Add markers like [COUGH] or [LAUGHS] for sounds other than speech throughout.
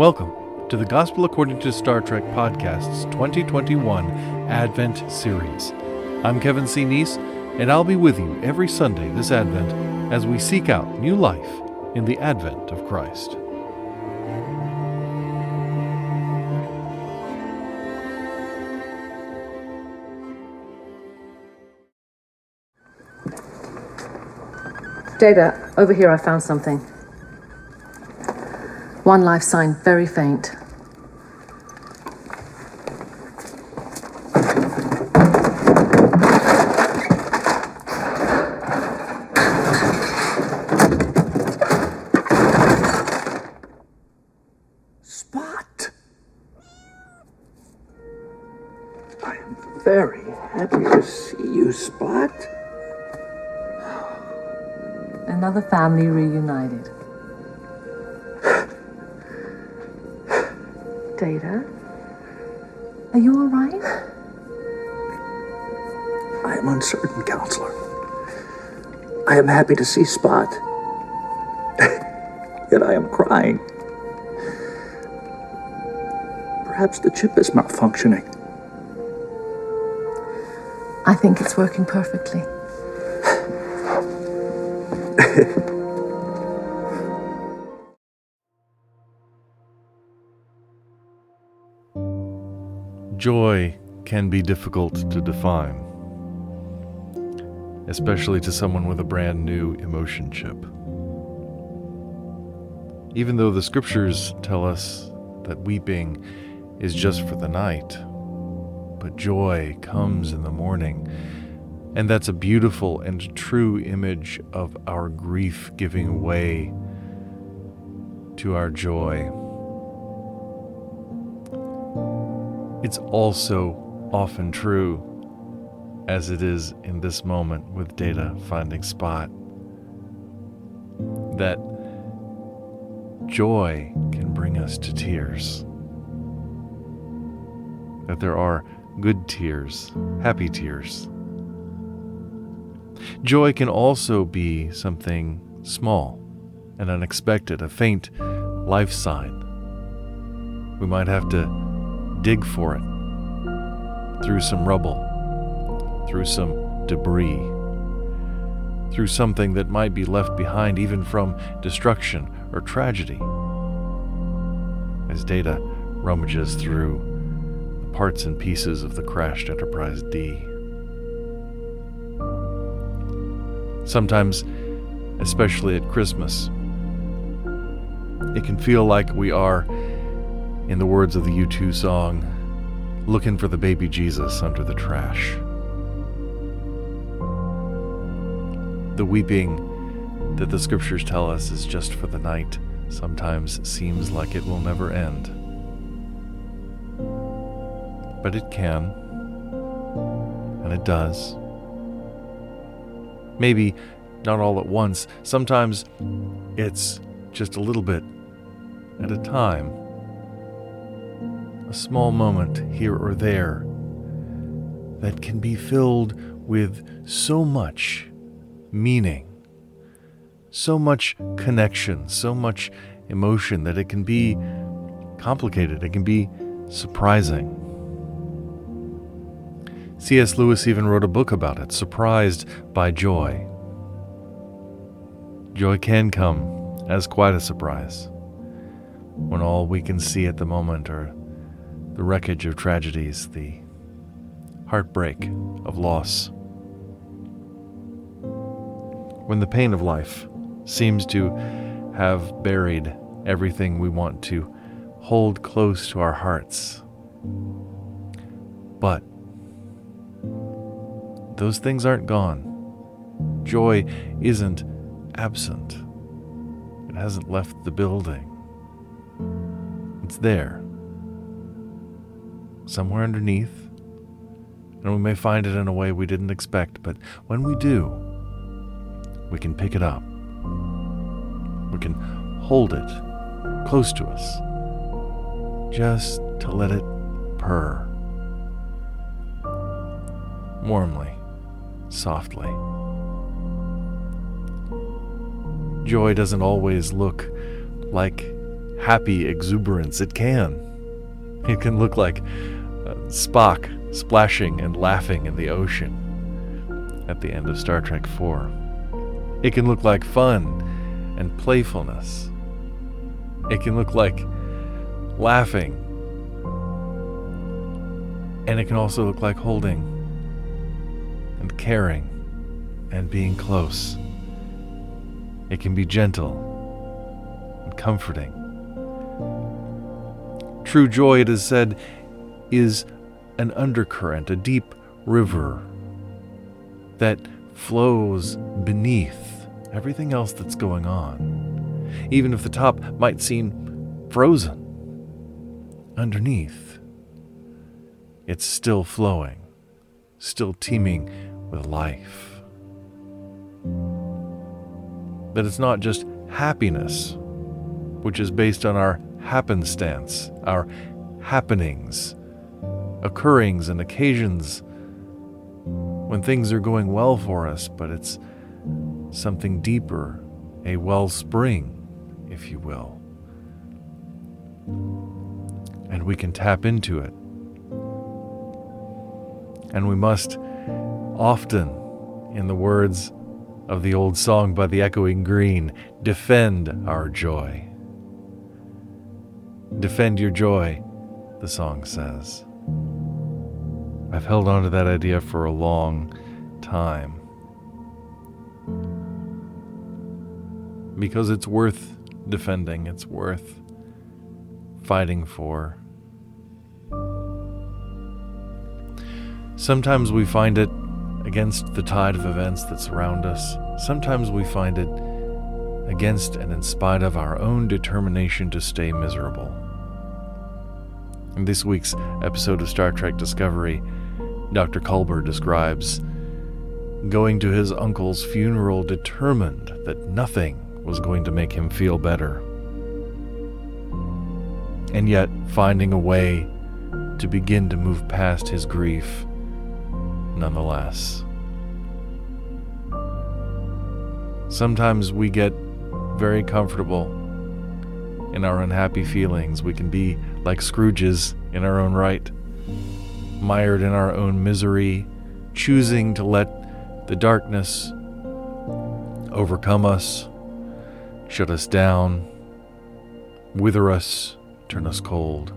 Welcome to the Gospel According to Star Trek Podcast's 2021 Advent Series. I'm Kevin C. Neece, and I'll be with you every Sunday this Advent as we seek out new life in the advent of Christ. Data, over here I found something. One life sign, very faint. Spot! I am very happy to see you, Spot. Another family reunited. Data? Are you all right? I am uncertain, counselor. I am happy to see Spot. [LAUGHS] Yet I am crying. Perhaps the chip is malfunctioning. I think it's working perfectly. [LAUGHS] Joy can be difficult to define, especially to someone with a brand new emotion chip. Even though the scriptures tell us that weeping is just for the night, but joy comes in the morning. And that's a beautiful and true image of our grief giving way to our joy. It's also often true, as it is in this moment with Data finding Spot, that joy can bring us to tears. That there are good tears, happy tears. Joy can also be something small and unexpected, a faint life sign. We might have to dig for it through some rubble, through some debris, through something that might be left behind even from destruction or tragedy. As Data rummages through the parts and pieces of the crashed Enterprise D. Sometimes, especially at Christmas, it can feel like we are in the words of the U2 song, looking for the baby Jesus under the trash. The weeping that the scriptures tell us is just for the night sometimes seems like it will never end. But it can, and it does. Maybe not all at once, sometimes it's just a little bit at a time a small moment here or there that can be filled with so much meaning, so much connection, so much emotion that it can be complicated, it can be surprising. C.S. Lewis even wrote a book about it, Surprised by Joy. Joy can come as quite a surprise when all we can see at the moment are the wreckage of tragedies, the heartbreak of loss. When the pain of life seems to have buried everything we want to hold close to our hearts. But those things aren't gone. Joy isn't absent. It hasn't left the building. It's there somewhere underneath, and we may find it in a way we didn't expect, but when we do, we can pick it up. We can hold it close to us, just to let it purr warmly, softly. Joy doesn't always look like happy exuberance. It can. It can look like Spock splashing and laughing in the ocean at the end of Star Trek 4. It can look like fun and playfulness. It can look like laughing. And it can also look like holding and caring and being close. It can be gentle and comforting. True joy, it is said, is an undercurrent, a deep river that flows beneath everything else that's going on. Even if the top might seem frozen, underneath, it's still flowing, still teeming with life. That it's not just happiness, which is based on our happenstance, our happenings, occurrings, and occasions when things are going well for us, but it's something deeper, a wellspring, if you will. And we can tap into it. And we must often, in the words of the old song by the Echoing Green, defend our joy. Defend your joy, the song says. I've held on to that idea for a long time. Because it's worth defending, it's worth fighting for. Sometimes we find it against the tide of events that surround us. Sometimes we find it against and in spite of our own determination to stay miserable. In this week's episode of Star Trek Discovery, Dr. Culber describes going to his uncle's funeral determined that nothing was going to make him feel better. And yet finding a way to begin to move past his grief nonetheless. Sometimes we get very comfortable in our unhappy feelings. We can be like Scrooges in our own right mired in our own misery, choosing to let the darkness overcome us, shut us down, wither us, turn us cold.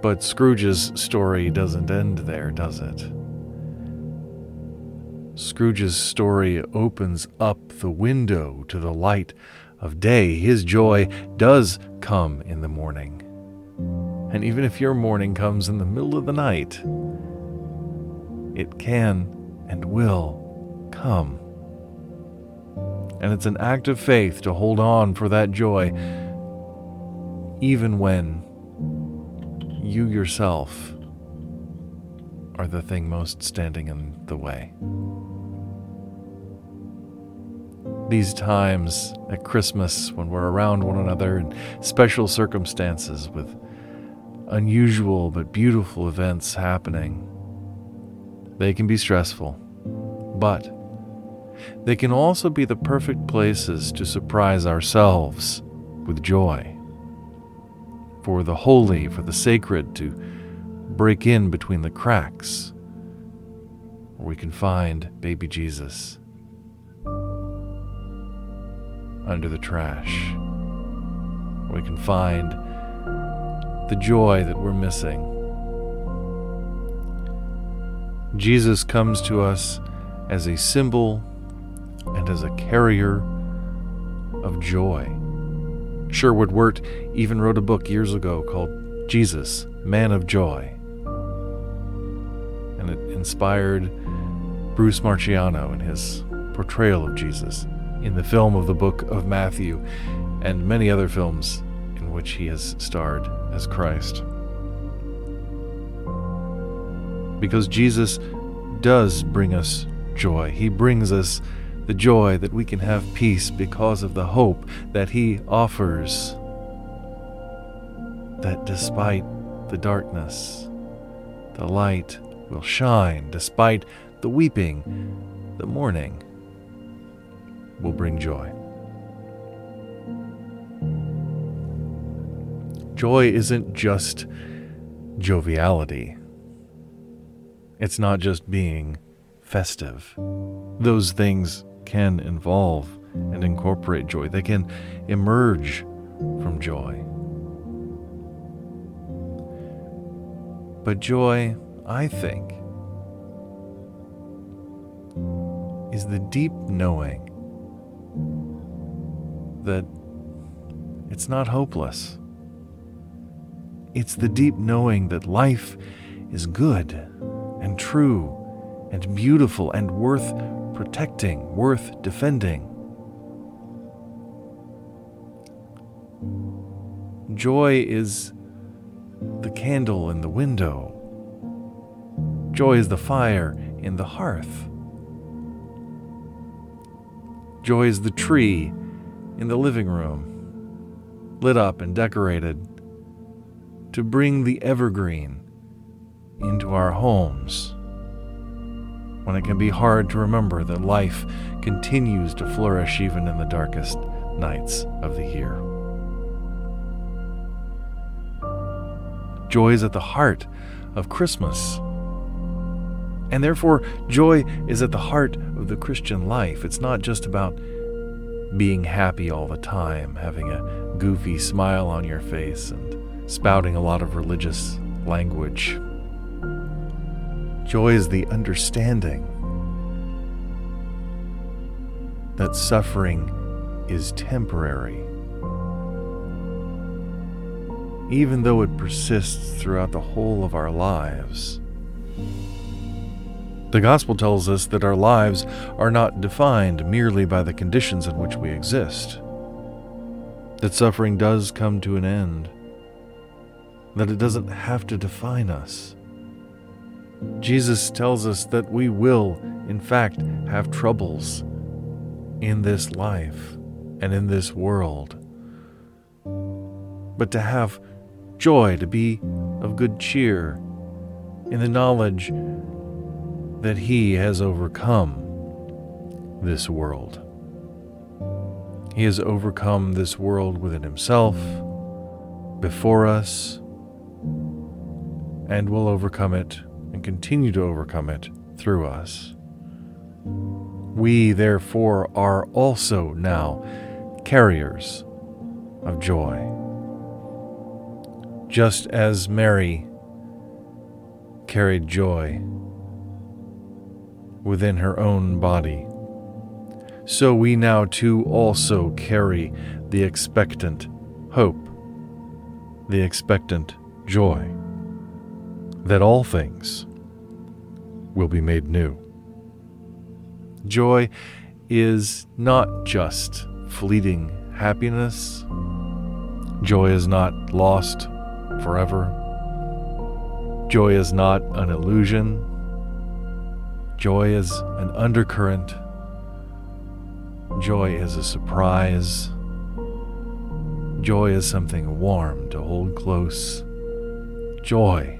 But Scrooge's story doesn't end there, does it? Scrooge's story opens up the window to the light of day. His joy does come in the morning. And even if your morning comes in the middle of the night, it can and will come. And it's an act of faith to hold on for that joy, even when you yourself are the thing most standing in the way. These times at Christmas, when we're around one another in special circumstances with unusual but beautiful events happening. They can be stressful, but they can also be the perfect places to surprise ourselves with joy. For the holy, for the sacred to break in between the cracks, where we can find baby Jesus under the trash. We can find the joy that we're missing. Jesus comes to us as a symbol and as a carrier of joy. Sherwood Wirt even wrote a book years ago called Jesus, Man of Joy. And it inspired Bruce Marchiano in his portrayal of Jesus in the film of the book of Matthew and many other films in which he has starred as Christ. Because Jesus does bring us joy. He brings us the joy that we can have peace because of the hope that He offers. That despite the darkness, the light will shine. Despite the weeping, the mourning will bring joy. Joy isn't just joviality, it's not just being festive. Those things can involve and incorporate joy, they can emerge from joy. But joy, I think, is the deep knowing that it's not hopeless. It's the deep knowing that life is good and true and beautiful and worth protecting, worth defending. Joy is the candle in the window. Joy is the fire in the hearth. Joy is the tree in the living room, lit up and decorated to bring the evergreen into our homes when it can be hard to remember that life continues to flourish even in the darkest nights of the year. Joy is at the heart of Christmas. And therefore, joy is at the heart of the Christian life. It's not just about being happy all the time, having a goofy smile on your face, and spouting a lot of religious language. Joy is the understanding that suffering is temporary, even though it persists throughout the whole of our lives. The Gospel tells us that our lives are not defined merely by the conditions in which we exist, that suffering does come to an end, that it doesn't have to define us. Jesus tells us that we will, in fact, have troubles in this life and in this world. But to have joy, to be of good cheer, in the knowledge that He has overcome this world. He has overcome this world within Himself, before us, and will overcome it and continue to overcome it through us. We, therefore, are also now carriers of joy. Just as Mary carried joy within her own body, so we now too also carry the expectant hope, the expectant joy, that all things will be made new. Joy is not just fleeting happiness. Joy is not lost forever. Joy is not an illusion. Joy is an undercurrent. Joy is a surprise. Joy is something warm to hold close. Joy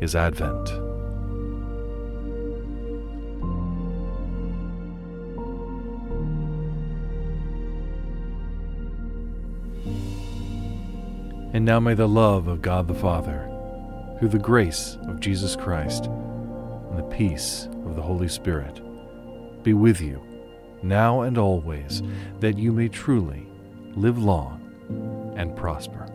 is Advent. And now may the love of God the Father, through the grace of Jesus Christ, and the peace of the Holy Spirit be with you, now and always, that you may truly live long and prosper.